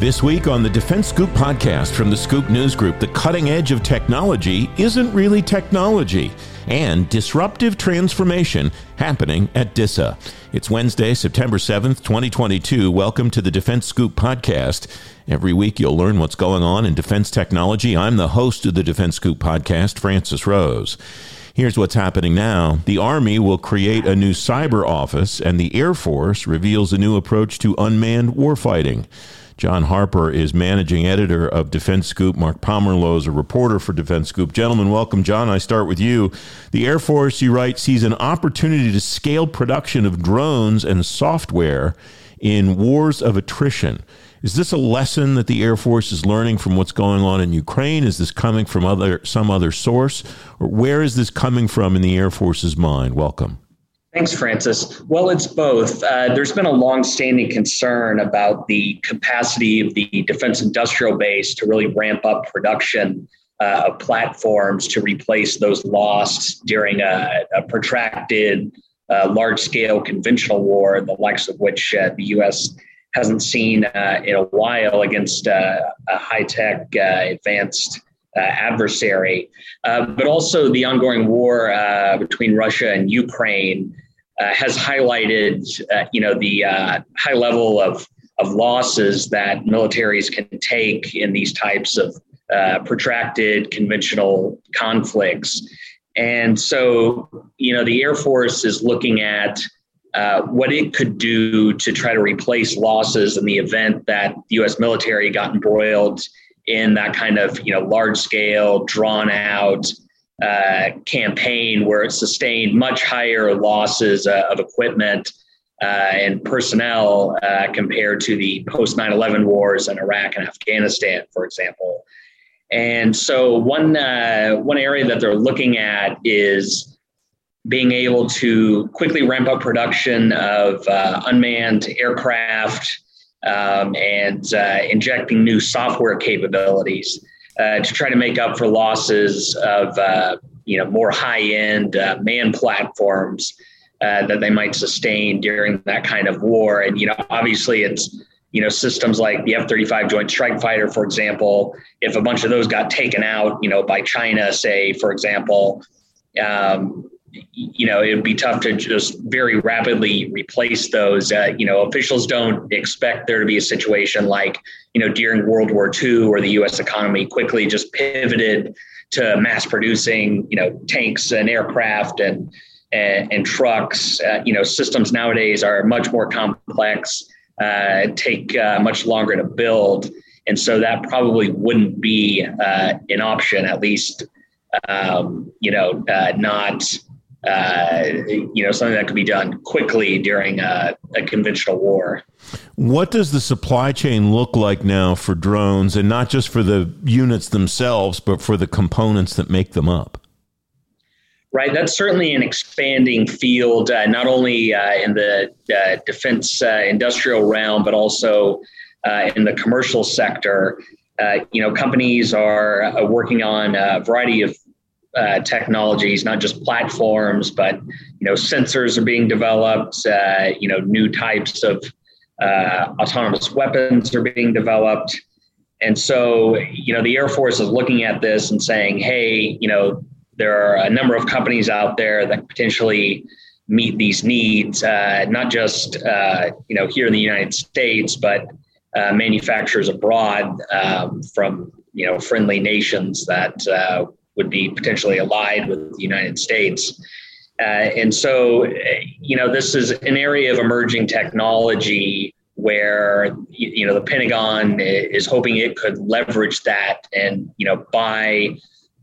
This week on the Defense Scoop podcast from the Scoop News Group, the cutting edge of technology isn't really technology and disruptive transformation happening at DISA. It's Wednesday, September 7th, 2022. Welcome to the Defense Scoop podcast. Every week you'll learn what's going on in defense technology. I'm the host of the Defense Scoop podcast, Francis Rose. Here's what's happening now. The Army will create a new cyber office, and the Air Force reveals a new approach to unmanned warfighting. John Harper is managing editor of Defense Scoop. Mark Pomerleau is a reporter for Defense Scoop. Gentlemen, welcome. John, I start with you. The Air Force, you write, sees an opportunity to scale production of drones and software in wars of attrition. Is this a lesson that the Air Force is learning from what's going on in Ukraine? Is this coming from other some other source? Or where is this coming from in the Air Force's mind? Welcome. Thanks, Francis. Well, it's both. Uh, there's been a longstanding concern about the capacity of the defense industrial base to really ramp up production uh, of platforms to replace those lost during a, a protracted, uh, large scale conventional war, the likes of which uh, the U.S. hasn't seen uh, in a while against uh, a high tech, advanced uh, adversary, uh, but also the ongoing war uh, between Russia and Ukraine uh, has highlighted, uh, you know, the uh, high level of of losses that militaries can take in these types of protracted conventional conflicts. And so, you know, the Air Force is looking at uh, what it could do to try to replace losses in the event that the U.S. military got embroiled in that kind of you know large scale, drawn out uh, campaign where it sustained much higher losses uh, of equipment uh, and personnel uh, compared to the post 9 11 wars in Iraq and Afghanistan, for example. And so, one, uh, one area that they're looking at is being able to quickly ramp up production of uh, unmanned aircraft um, and uh, injecting new software capabilities uh, to try to make up for losses of uh, you know more high end uh, man platforms uh, that they might sustain during that kind of war. And you know, obviously, it's you know systems like the F-35 Joint Strike Fighter, for example. If a bunch of those got taken out, you know, by China, say, for example. Um, you know, it would be tough to just very rapidly replace those. Uh, you know, officials don't expect there to be a situation like, you know, during World War II where the U.S. economy quickly just pivoted to mass producing, you know, tanks and aircraft and and, and trucks. Uh, you know, systems nowadays are much more complex, uh, take uh, much longer to build, and so that probably wouldn't be uh, an option, at least. Um, you know, uh, not uh, you know, something that could be done quickly during a, a, conventional war. What does the supply chain look like now for drones, and not just for the units themselves, but for the components that make them up? Right, that's certainly an expanding field, uh, not only uh, in the uh, defense uh, industrial realm, but also uh, in the commercial sector. you know, companies are working on a variety of uh, technologies, not just platforms, but you know sensors are being developed. Uh, you know new types of uh, autonomous weapons are being developed, and so you know the Air Force is looking at this and saying, hey, you know there are a number of companies out there that potentially meet these needs, uh, not just uh, you know here in the United States, but uh, manufacturers abroad um, from you know friendly nations that would be potentially allied with the United States. Uh, and so, you know, this is an area of emerging technology where you know the Pentagon is hoping it could leverage that and you know buy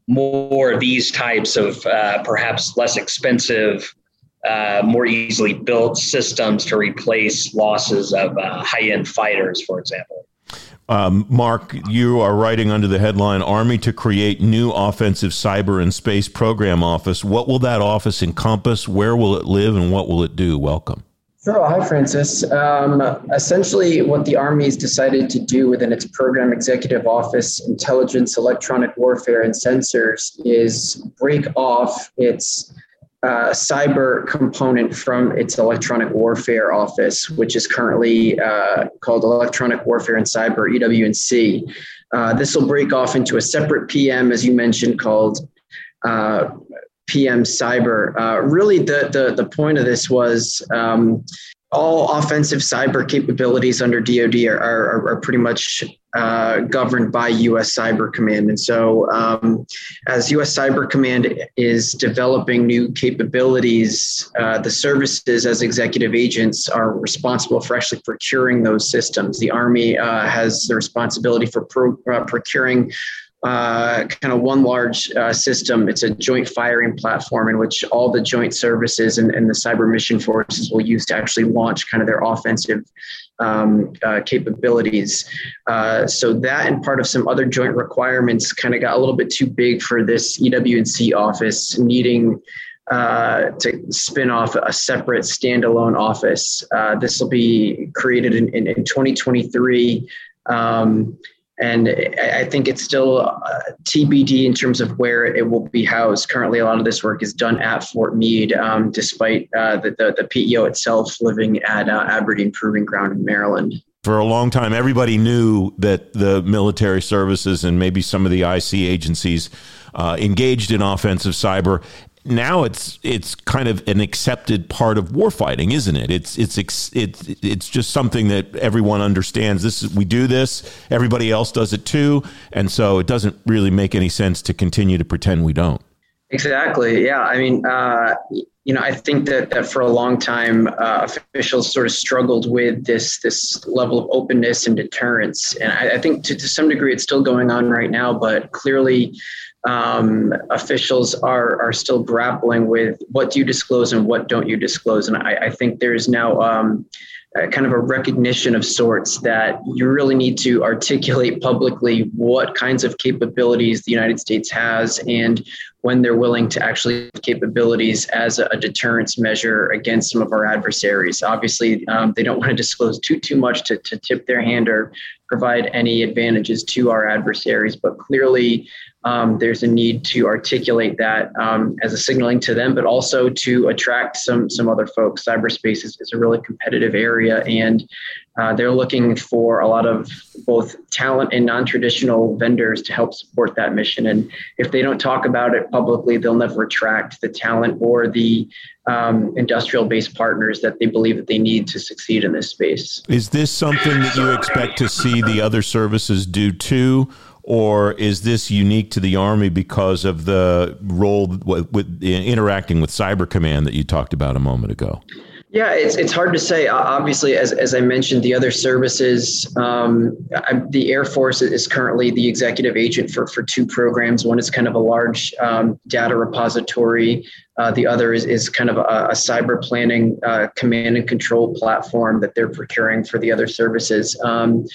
more of these types of uh, perhaps less expensive, uh, more easily built systems to replace losses of uh, high-end fighters, for example. Um, Mark, you are writing under the headline Army to create new offensive cyber and space program office. What will that office encompass? Where will it live and what will it do? Welcome. Sure. Hi, Francis. Um, essentially, what the Army has decided to do within its Program Executive Office, Intelligence, Electronic Warfare, and Sensors is break off its uh, cyber component from its electronic warfare office, which is currently uh, called Electronic Warfare and Cyber (EW&C). Uh, this will break off into a separate PM, as you mentioned, called uh, PM Cyber. Uh, really, the, the the point of this was um, all offensive cyber capabilities under DoD are, are, are pretty much uh, governed by U.S. Cyber Command. And so, um, as U.S. Cyber Command is developing new capabilities, uh, the services as executive agents are responsible for actually procuring those systems. The Army uh, has the responsibility for pro- uh, procuring uh, kind of one large uh, system. It's a joint firing platform in which all the joint services and, and the cyber mission forces will use to actually launch kind of their offensive um, uh, capabilities. Uh, so that and part of some other joint requirements kind of got a little bit too big for this EW&C office needing. Uh, to spin off a separate standalone office. Uh, this will be created in, in, in 2023. Um, and I think it's still uh, TBD in terms of where it will be housed. Currently, a lot of this work is done at Fort Meade, um, despite uh, the, the, the PEO itself living at uh, Aberdeen Proving Ground in Maryland. For a long time, everybody knew that the military services and maybe some of the IC agencies uh, engaged in offensive cyber now it's it's kind of an accepted part of warfighting, isn't it? It's it's it's it's just something that everyone understands. This is, we do this, everybody else does it too, and so it doesn't really make any sense to continue to pretend we don't. Exactly. Yeah. I mean, uh, you know, I think that that for a long time, uh, officials sort of struggled with this this level of openness and deterrence, and I, I think to, to some degree it's still going on right now. But clearly, um, officials are are still grappling with what do you disclose and what don't you disclose. And I, I think there's now um, kind of a recognition of sorts that you really need to articulate publicly what kinds of capabilities the United States has and when they're willing to actually capabilities as a, deterrence measure against some of our adversaries. Obviously, um, they don't want to disclose too too much to, to tip their hand or provide any advantages to our adversaries, but clearly um, there's a need to articulate that um, as a signaling to them, but also to attract some some other folks. Cyberspace is, is a really competitive area, and uh, they're looking for a lot of both talent and non-traditional vendors to help support that mission. And if they don't talk about it publicly, they'll never attract the talent or the um, industrial-based partners that they believe that they need to succeed in this space. Is this something that you expect to see the other services do too? Or is this unique to the Army because of the role with, with interacting with Cyber Command that you talked about a moment ago? Yeah, it's, it's hard to say. Obviously, as, as I mentioned, the other services, um, the Air Force is currently the executive agent for, for two programs. One is kind of a large um, data repository. Uh, the other is, is kind of a, a cyber planning uh, command and control platform that they're procuring for the other services. Um,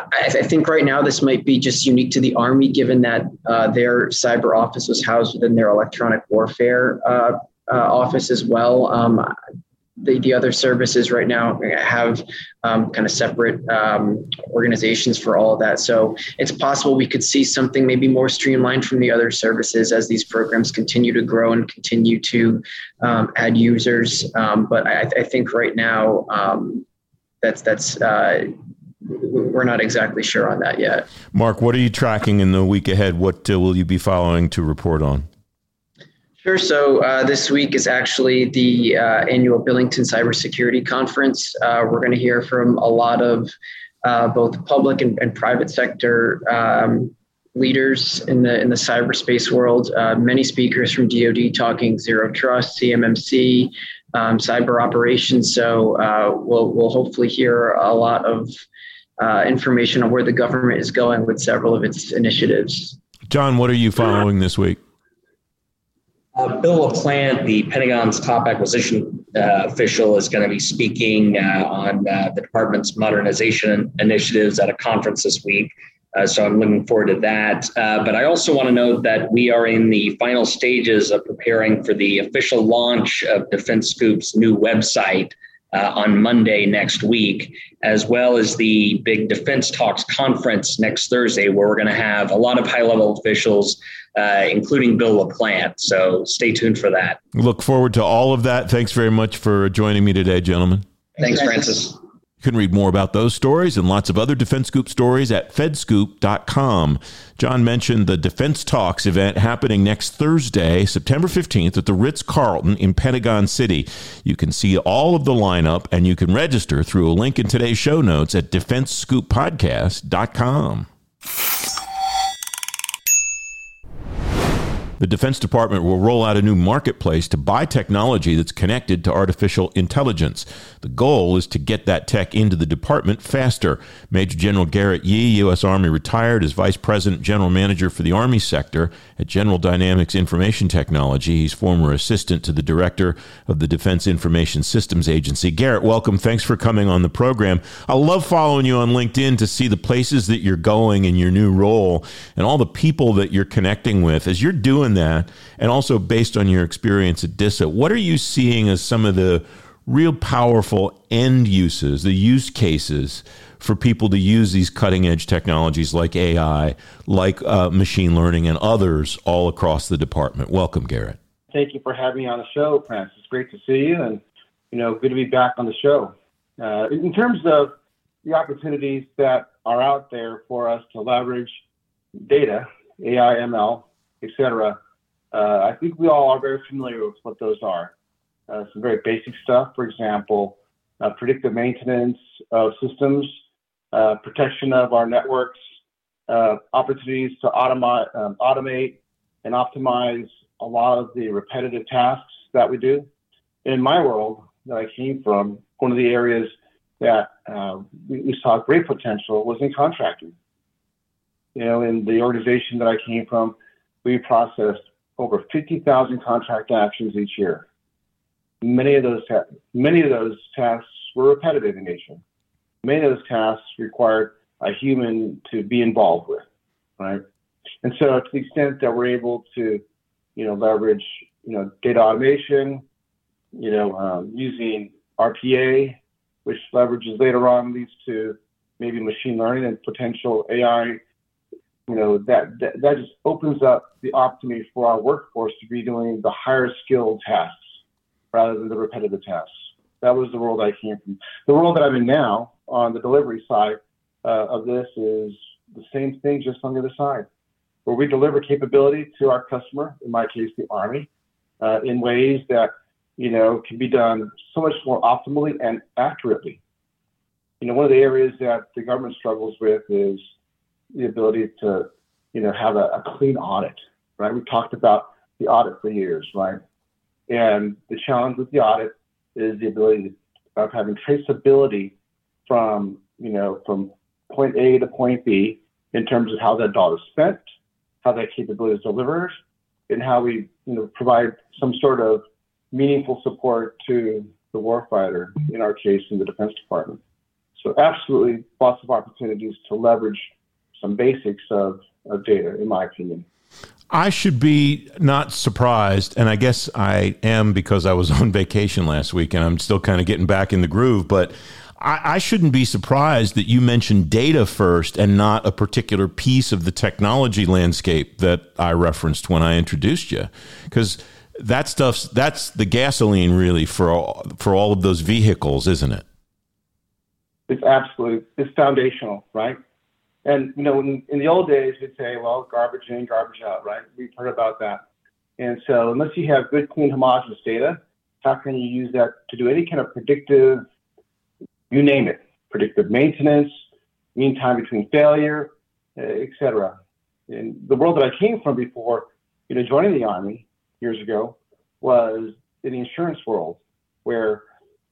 I, I, think right now this might be just unique to the Army, given that uh, their cyber office was housed within their electronic warfare uh, uh, office as well. Um, the, the other services right now have um, kind of separate um, organizations for all of that. So it's possible we could see something maybe more streamlined from the other services as these programs continue to grow and continue to um, add users. Um, but I, I, think right now um, that's that's uh, we're not exactly sure on that yet. Mark, what are you tracking in the week ahead? What uh, will you be following to report on? Sure. So uh, this week is actually the uh, annual Billington Cybersecurity Conference. Uh, we're going to hear from a lot of uh, both public and, and private sector um, leaders in the in the cyberspace world. Uh, many speakers from DoD talking zero trust, CMMC, um, cyber operations. So uh, we'll we'll hopefully hear a lot of information on where the government is going with several of its initiatives. John, what are you following this week? Uh, Bill LaPlante, the Pentagon's top acquisition uh, official, is going to be speaking uh, on uh, the department's modernization initiatives at a conference this week. Uh, so I'm looking forward to that. Uh, but I also want to note that we are in the final stages of preparing for the official launch of Defense Scoop's new website. Uh, on Monday next week, as well as the big Defense Talks conference next Thursday, where we're going to have a lot of high level officials, uh, including Bill LaPlante. So stay tuned for that. Look forward to all of that. Thanks very much for joining me today, gentlemen. Thanks, Francis. You can read more about those stories and lots of other Defense Scoop stories at fedscoop.com. John mentioned the Defense Talks event happening next Thursday, September 15th at the Ritz Carlton in Pentagon City. You can see all of the lineup and you can register through a link in today's show notes at defensescooppodcast.com. The Defense Department will roll out a new marketplace to buy technology that's connected to artificial intelligence. The goal is to get that tech into the department faster. Major General Garrett Yee, U.S. Army retired, is Vice President General Manager for the Army sector at General Dynamics Information Technology. He's former assistant to the Director of the Defense Information Systems Agency. Garrett, welcome. Thanks for coming on the program. I love following you on LinkedIn to see the places that you're going in your new role and all the people that you're connecting with. As you're doing that, and also based on your experience at DISA, what are you seeing as some of the real powerful end uses, the use cases for people to use these cutting edge technologies like AI, like uh, machine learning, and others all across the department? Welcome, Garrett. Thank you for having me on the show, Francis. It's great to see you, and you know, good to be back on the show. Uh, in terms of the opportunities that are out there for us to leverage data, AI, ML, et cetera, uh, I think we all are very familiar with what those are. Uh, some very basic stuff, for example, uh, predictive maintenance of systems, uh, protection of our networks, uh, opportunities to automate, um, automate and optimize a lot of the repetitive tasks that we do. In my world that I came from, one of the areas that uh, we, we saw great potential was in contracting. You know, in the organization that I came from, we processed over 50,000 contract actions each year. Many of those ta- many of those tasks were repetitive in nature. Many of those tasks required a human to be involved with, right? And so, to the extent that we're able to, you know, leverage, you know, data automation, you know, um, using RPA, which leverages later on leads to maybe machine learning and potential AI you know, that, that, that just opens up the opportunity for our workforce to be doing the higher skilled tasks rather than the repetitive tasks. That was the world I came from. The world that I'm in now on the delivery side uh, of this is the same thing, just on the other side, where we deliver capability to our customer, in my case, the Army, uh, in ways that, you know, can be done so much more optimally and accurately. You know, one of the areas that the government struggles with is the ability to, you know, have a, a clean audit, right? We talked about the audit for years, right? And the challenge with the audit is the ability of having traceability from, you know, from point A to point B in terms of how that dollar is spent, how that capability is delivered, and how we, you know, provide some sort of meaningful support to the warfighter, in our case, in the Defense Department. So absolutely lots of opportunities to leverage some basics of, of data, in my opinion. I should be not surprised, and I guess I am because I was on vacation last week and I'm still kind of getting back in the groove. But I, I, shouldn't be surprised that you mentioned data first and not a particular piece of the technology landscape that I referenced when I introduced you, because that stuff's that's the gasoline really for all, for all of those vehicles, isn't it? It's absolutely it's foundational, right? And you know, in, in the old days, we'd say, well, garbage in, garbage out, right? We've heard about that. And so, unless you have good, clean, homogeneous data, how can you use that to do any kind of predictive, you name it, predictive maintenance, mean time between failure, uh, etc. In the world that I came from before, you know, joining the army years ago, was in the insurance world, where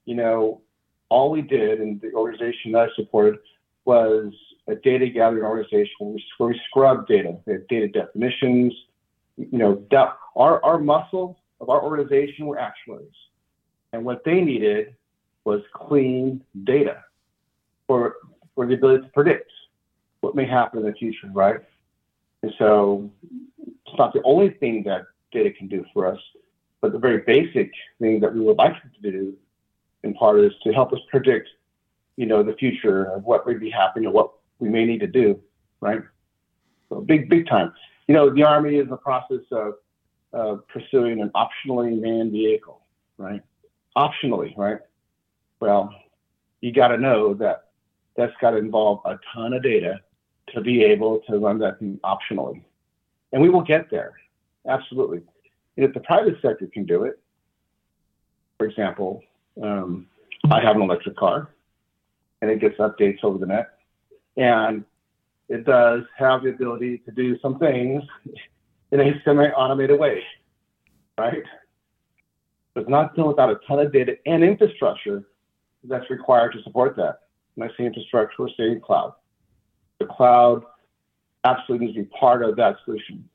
you know all we did in the organization that I supported was a data gathering organization where we scrub data. We data definitions. You know, that, our, our muscle of our organization were actuaries. And what they needed was clean data for, for the ability to predict what may happen in the future, right? And so it's not the only thing that data can do for us, but the very basic thing that we would like to do in part is to help us predict, you know, the future of what may be happening what we may need to do, right? So big, big time. You know, the Army is in the process of uh, pursuing an optionally manned vehicle, right? Optionally, right? Well, you got to know that that's got to involve a ton of data to be able to run that thing optionally. And we will get there, absolutely. And if the private sector can do it, for example, um, I have an electric car and it gets updates over the net. And it does have the ability to do some things in a semi-automated way, right? But it's not done without a ton of data and infrastructure that's required to support that. When I say infrastructure, we're saying cloud. The cloud absolutely needs to be part of that solution.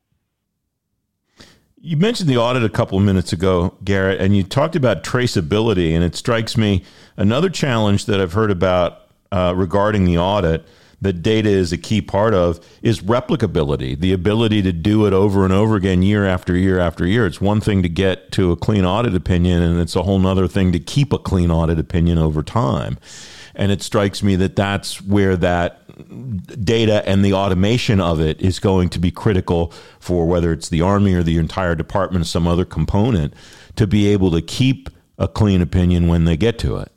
You mentioned the audit a couple of minutes ago, Garrett, and you talked about traceability, and it strikes me another challenge that I've heard about uh, regarding the audit that data is a key part of is replicability, the ability to do it over and over again year after year after year. It's one thing to get to a clean audit opinion, and it's a whole other thing to keep a clean audit opinion over time. And it strikes me that that's where that data and the automation of it is going to be critical for whether it's the Army or the entire department or some other component to be able to keep a clean opinion when they get to it.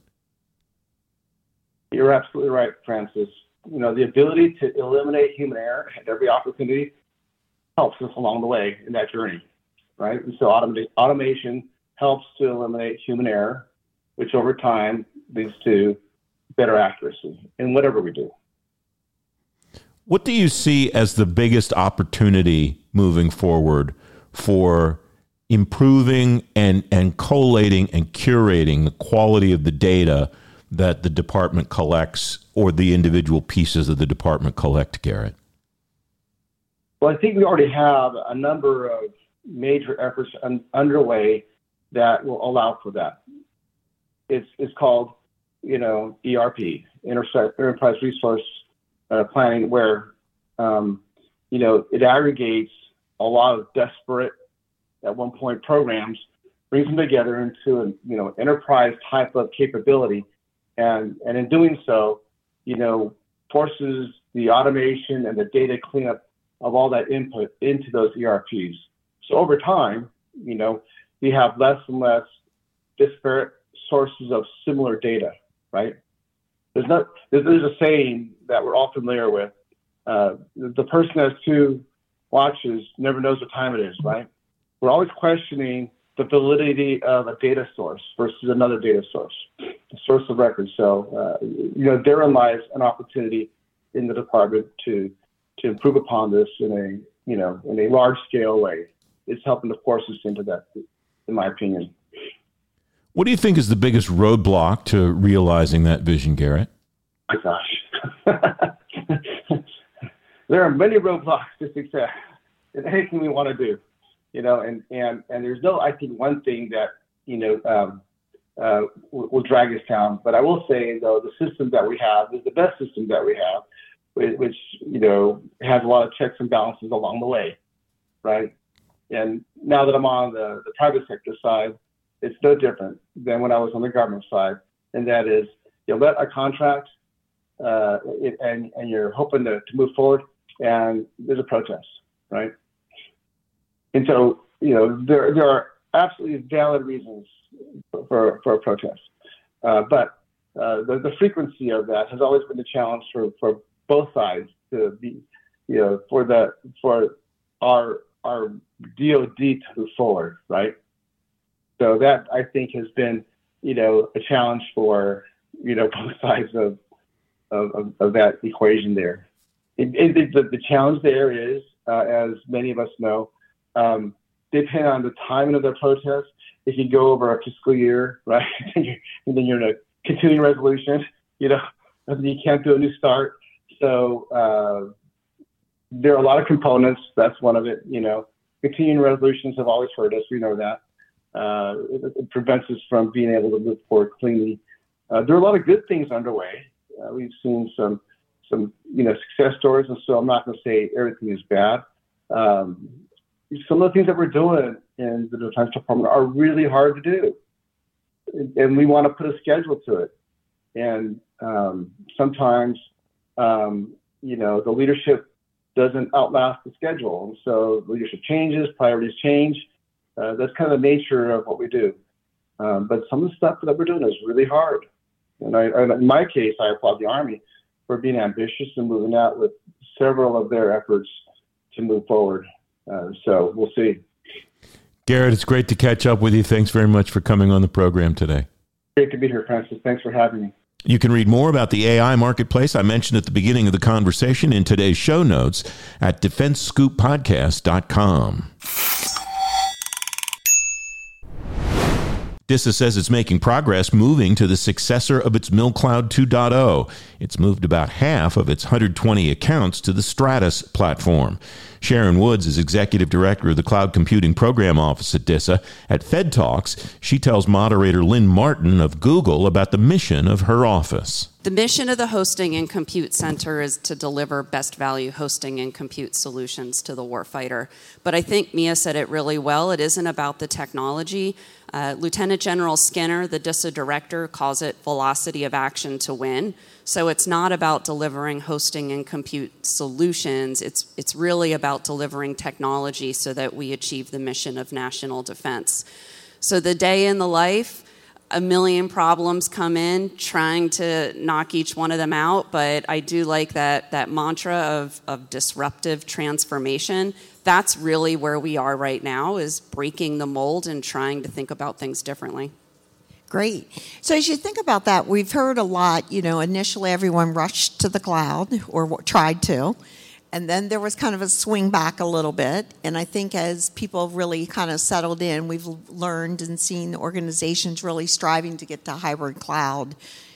You're absolutely right, Francis. You know, the ability to eliminate human error at every opportunity helps us along the way in that journey, right? And so autom- automation helps to eliminate human error, which over time leads to better accuracy in whatever we do. What do you see as the biggest opportunity moving forward for improving and, and collating and curating the quality of the data that the department collects or the individual pieces of the department collect, Garrett? Well, I think we already have a number of major efforts un- underway that will allow for that. It's, it's called, you know, ERP, Enterprise Resource uh, Planning, where, um, you know, it aggregates a lot of disparate, at one point, programs, brings them together into a, you know, enterprise type of capability and, and in doing so, you know, forces the automation and the data cleanup of all that input into those ERPs. So over time, you know, we have less and less disparate sources of similar data, right? There's not there's, a saying that we're all familiar with. Uh, the person that has two watches never knows what time it is, right? We're always questioning the validity of a data source versus another data source, a source of record. So, uh, you know, therein lies an opportunity in the department to to improve upon this in a you know in a large scale way. It's helping to force us into that, in my opinion. What do you think is the biggest roadblock to realizing that vision, Garrett? My gosh, there are many roadblocks to success in anything we want to do you know, and and and there's no, I think, one thing that you know um, uh, will, will, drag us down. But I will say though, the system that we have is the best system that we have, which you know has a lot of checks and balances along the way, right? And now that I'm on the, the private sector side, it's no different than when I was on the government side, and that is you let a contract, uh, it, and and you're hoping to, to move forward, and there's a protest, right? And so, you know, there, there are absolutely valid reasons for, for a protest. Uh, but uh, the, the frequency of that has always been a challenge for, for both sides to be, you know, for the, for our, our DOD to move forward, right? So that I think has been, you know, a challenge for, you know, both sides of, of, of, that equation there. And, the, the challenge there is, uh, as many of us know, um, depending on the timing of their protest, it can go over a fiscal year, right? and then you're in a continuing resolution, you know, you can't do a new start. So uh, there are a lot of components. That's one of it. You know, continuing resolutions have always hurt us. We know that. Uh, it, it, prevents us from being able to move forward cleanly. Uh, there are a lot of good things underway. Uh, we've seen some, some, you know, success stories, and so I'm not going to say everything is bad. Um, some of the things that we're doing in the Defense Department are really hard to do. and we want to put a schedule to it. And um, sometimes, um, you know, the leadership doesn't outlast the schedule. And so leadership changes, priorities change. Uh, that's kind of the nature of what we do. Um, but some of the stuff that we're doing is really hard. And, I, and in my case, I applaud the Army for being ambitious and moving out with several of their efforts to move forward. Uh, so we'll see. Garrett, it's great to catch up with you. Thanks very much for coming on the program today. Great to be here, Francis. Thanks for having me. You can read more about the AI marketplace I mentioned at the beginning of the conversation in today's show notes at defensescooppodcast.com. DISA says it's making progress moving to the successor of its milCloud 2.0. It's moved about half of its 120 accounts to the Stratus platform. Sharon Woods is executive director of the Cloud Computing Program Office at DISA. At Fed Talks, she tells moderator Lynn Martin of Google about the mission of her office. The mission of the Hosting and Compute Center is to deliver best value hosting and compute solutions to the warfighter. But I think Mia said it really well. It isn't about the technology. Uh, Lieutenant General Skinner, the DISA director, calls it velocity of action to win. So it's not about delivering hosting and compute solutions. It's, it's really about delivering technology so that we achieve the mission of national defense. So the day in the life, a million problems come in trying to knock each one of them out but i do like that that mantra of, of disruptive transformation that's really where we are right now is breaking the mold and trying to think about things differently Great. So as you think about that, we've heard a lot. You know, initially everyone rushed to the cloud or tried to, and then there was kind of a swing back a little bit. And I think as people really kind of settled in, we've learned and seen organizations really striving to get to hybrid cloud,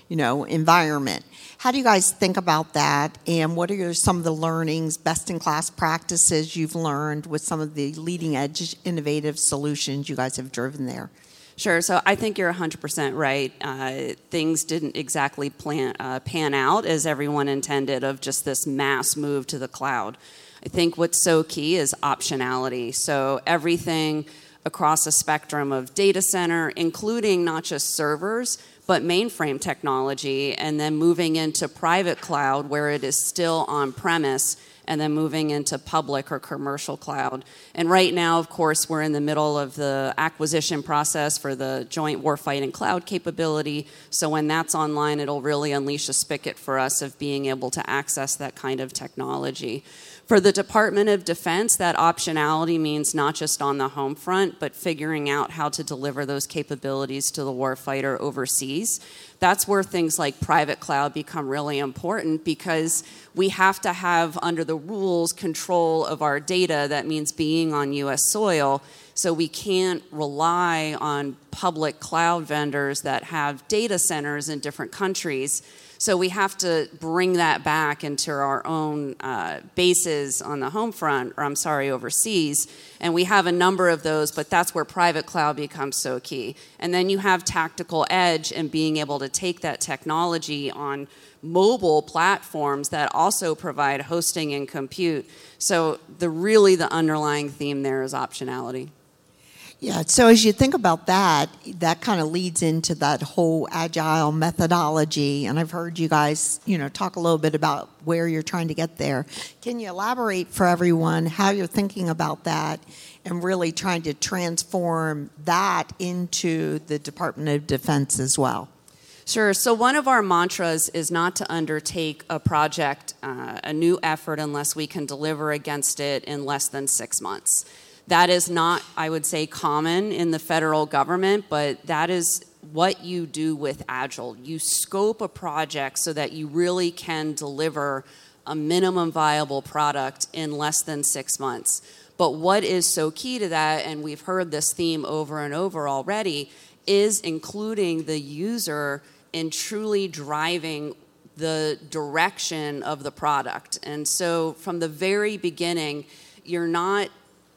you know, environment. How do you guys think about that? And what are some of the learnings, best in class practices you've learned with some of the leading edge innovative solutions you guys have driven there? Sure. So I think you're 100% right. Uh, things didn't exactly plan, uh, pan out as everyone intended of just this mass move to the cloud. I think what's so key is optionality. So everything across a spectrum of data center, including not just servers, but mainframe technology, and then moving into private cloud where it is still on premise and then moving into public or commercial cloud. And right now, of course, we're in the middle of the acquisition process for the joint warfighting cloud capability. So when that's online, it'll really unleash a spigot for us of being able to access that kind of technology. For the Department of Defense, that optionality means not just on the home front, but figuring out how to deliver those capabilities to the warfighter overseas. That's where things like private cloud become really important because we have to have, under the rules, control of our data. That means being on US soil. So we can't rely on public cloud vendors that have data centers in different countries so we have to bring that back into our own uh, bases on the home front, or I'm sorry, overseas. And we have a number of those, but that's where private cloud becomes so key. And then you have tactical edge and being able to take that technology on mobile platforms that also provide hosting and compute. So the really the underlying theme there is optionality. Yeah, so as you think about that, that kind of leads into that whole agile methodology. And I've heard you guys, you know, talk a little bit about where you're trying to get there. Can you elaborate for everyone how you're thinking about that and really trying to transform that into the Department of Defense as well? Sure. So, one of our mantras is not to undertake a project, uh, a new effort, unless we can deliver against it in less than six months. That is not, I would say, common in the federal government, but that is what you do with Agile. You scope a project so that you really can deliver a minimum viable product in less than six months. But what is so key to that, and we've heard this theme over and over already, is including the user in truly driving the direction of the product. And so from the very beginning, you're not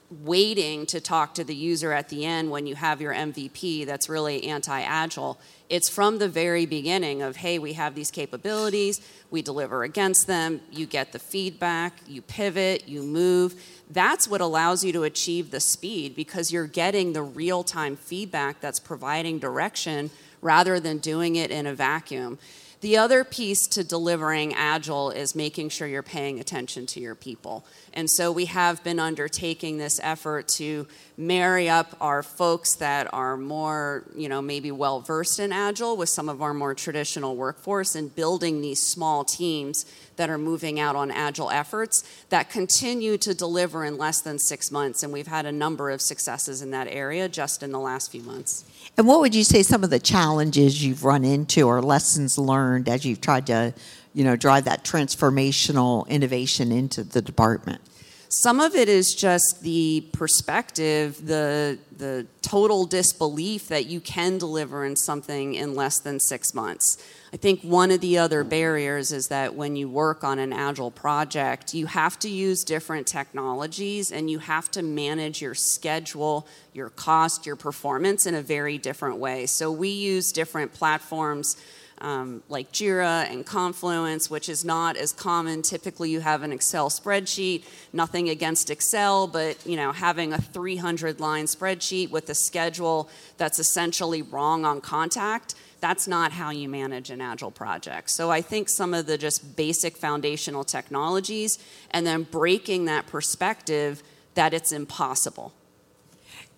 waiting to talk to the user at the end when you have your MVP that's really anti agile. It's from the very beginning of, hey, we have these capabilities, we deliver against them, you get the feedback, you pivot, you move. That's what allows you to achieve the speed because you're getting the real time feedback that's providing direction rather than doing it in a vacuum. The other piece to delivering Agile is making sure you're paying attention to your people. And so we have been undertaking this effort to marry up our folks that are more, you know, maybe well versed in Agile with some of our more traditional workforce and building these small teams that are moving out on Agile efforts that continue to deliver in less than six months. And we've had a number of successes in that area just in the last few months. And what would you say some of the challenges you've run into or lessons learned as you've tried to, you know, drive that transformational innovation into the department? Some of it is just the perspective, the the total disbelief that you can deliver in something in less than 6 months. I think one of the other barriers is that when you work on an agile project, you have to use different technologies and you have to manage your schedule, your cost, your performance in a very different way. So we use different platforms um, like Jira and Confluence, which is not as common. Typically, you have an Excel spreadsheet. Nothing against Excel, but you know, having a 300-line spreadsheet with a schedule that's essentially wrong on contact that's not how you manage an agile project. So I think some of the just basic foundational technologies and then breaking that perspective that it's impossible.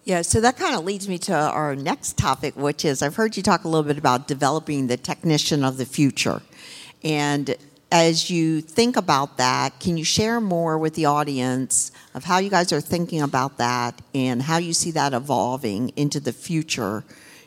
Yeah, so that kind of leads me to our next topic, which is I've heard you talk a little bit about developing the technician of the future. And as you think about that, can you share more with the audience of how you guys are thinking about that and how you see that evolving into the future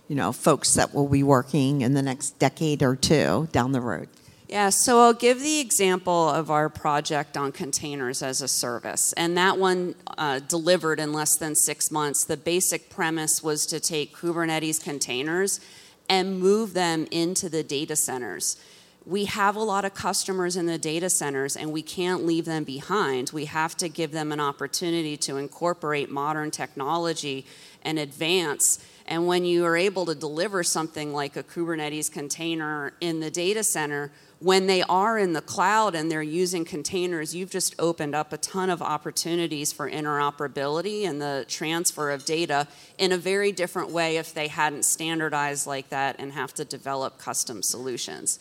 you know, folks that will be working in the next decade or two down the road? Yeah, so I'll give the example of our project on containers as a service. And that one uh, delivered in less than six months. The basic premise was to take Kubernetes containers and move them into the data centers. We have a lot of customers in the data centers and we can't leave them behind. We have to give them an opportunity to incorporate modern technology and advance and when you are able to deliver something like a Kubernetes container in the data center, when they are in the cloud and they're using containers, you've just opened up a ton of opportunities for interoperability and the transfer of data in a very different way if they hadn't standardized like that and have to develop custom solutions.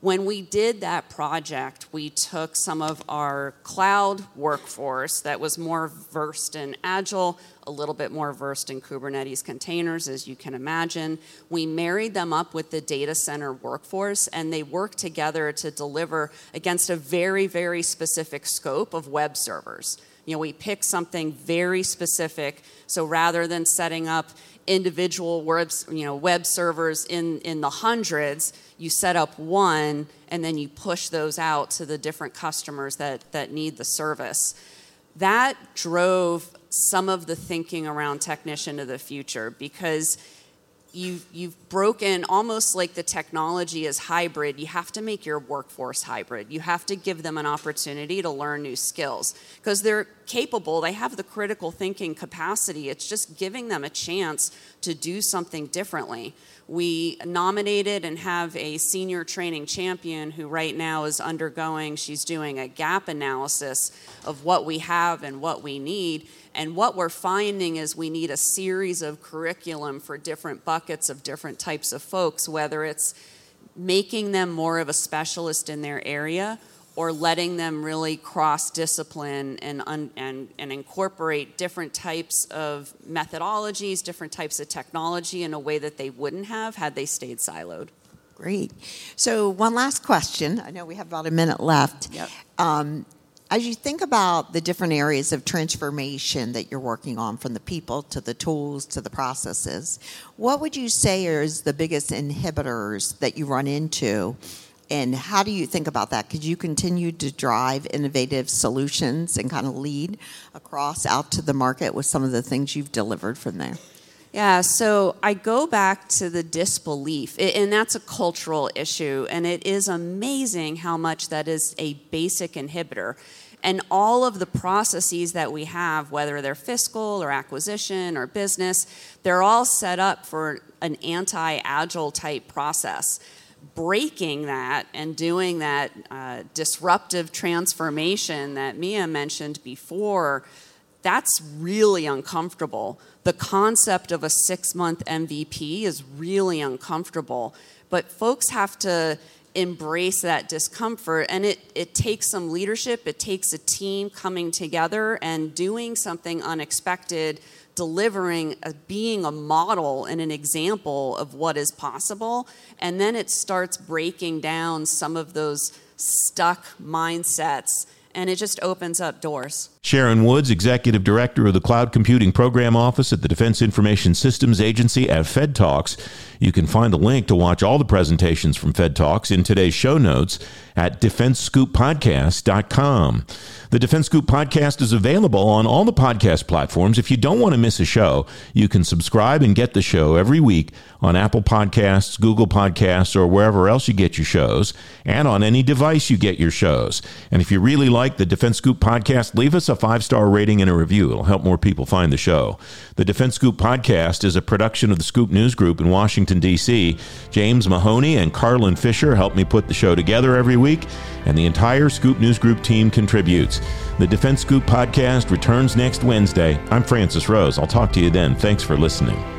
When we did that project, we took some of our cloud workforce that was more versed in Agile, a little bit more versed in Kubernetes containers, as you can imagine. We married them up with the data center workforce, and they worked together to deliver against a very, very specific scope of web servers. You know, we picked something very specific. So rather than setting up individual web, you know, web servers in, in the hundreds, you set up one and then you push those out to the different customers that, that need the service. That drove some of the thinking around technician of the future because you've, you've broken almost like the technology is hybrid. You have to make your workforce hybrid. You have to give them an opportunity to learn new skills because they're capable, they have the critical thinking capacity. It's just giving them a chance to do something differently. We nominated and have a senior training champion who right now is undergoing, she's doing a gap analysis of what we have and what we need. And what we're finding is we need a series of curriculum for different buckets of different types of folks, whether it's making them more of a specialist in their area or letting them really cross discipline and, un, and, and incorporate different types of methodologies, different types of technology in a way that they wouldn't have had they stayed siloed. Great. So, one last question. I know we have about a minute left. Yep. Um, as you think about the different areas of transformation that you're working on, from the people to the tools to the processes, what would you say is the biggest inhibitors that you run into and how do you think about that? Could you continue to drive innovative solutions and kind of lead across out to the market with some of the things you've delivered from there? Yeah, so I go back to the disbelief, and that's a cultural issue, and it is amazing how much that is a basic inhibitor. And all of the processes that we have, whether they're fiscal or acquisition or business, they're all set up for an anti agile type process breaking that and doing that uh, disruptive transformation that Mia mentioned before, that's really uncomfortable. The concept of a six month MVP is really uncomfortable. But folks have to embrace that discomfort and it, it takes some leadership it takes a team coming together and doing something unexpected delivering a, being a model and an example of what is possible and then it starts breaking down some of those stuck mindsets and it just opens up doors Sharon Woods, Executive Director of the Cloud Computing Program Office at the Defense Information Systems Agency at Fed Talks. You can find a link to watch all the presentations from Fed Talks in today's show notes at defensescooppodcast.com. The Defense Scoop podcast is available on all the podcast platforms. If you don't want to miss a show, you can subscribe and get the show every week on Apple Podcasts, Google Podcasts, or wherever else you get your shows, and on any device you get your shows. And if you really like the Defense Scoop podcast, leave us a five star rating and a review. It'll help more people find the show. The Defense Scoop podcast is a production of the Scoop News Group in Washington, D.C. James Mahoney and Carlin Fisher help me put the show together every week, and the entire Scoop News Group team contributes. The Defense Scoop podcast returns next Wednesday. I'm Francis Rose. I'll talk to you then. Thanks for listening.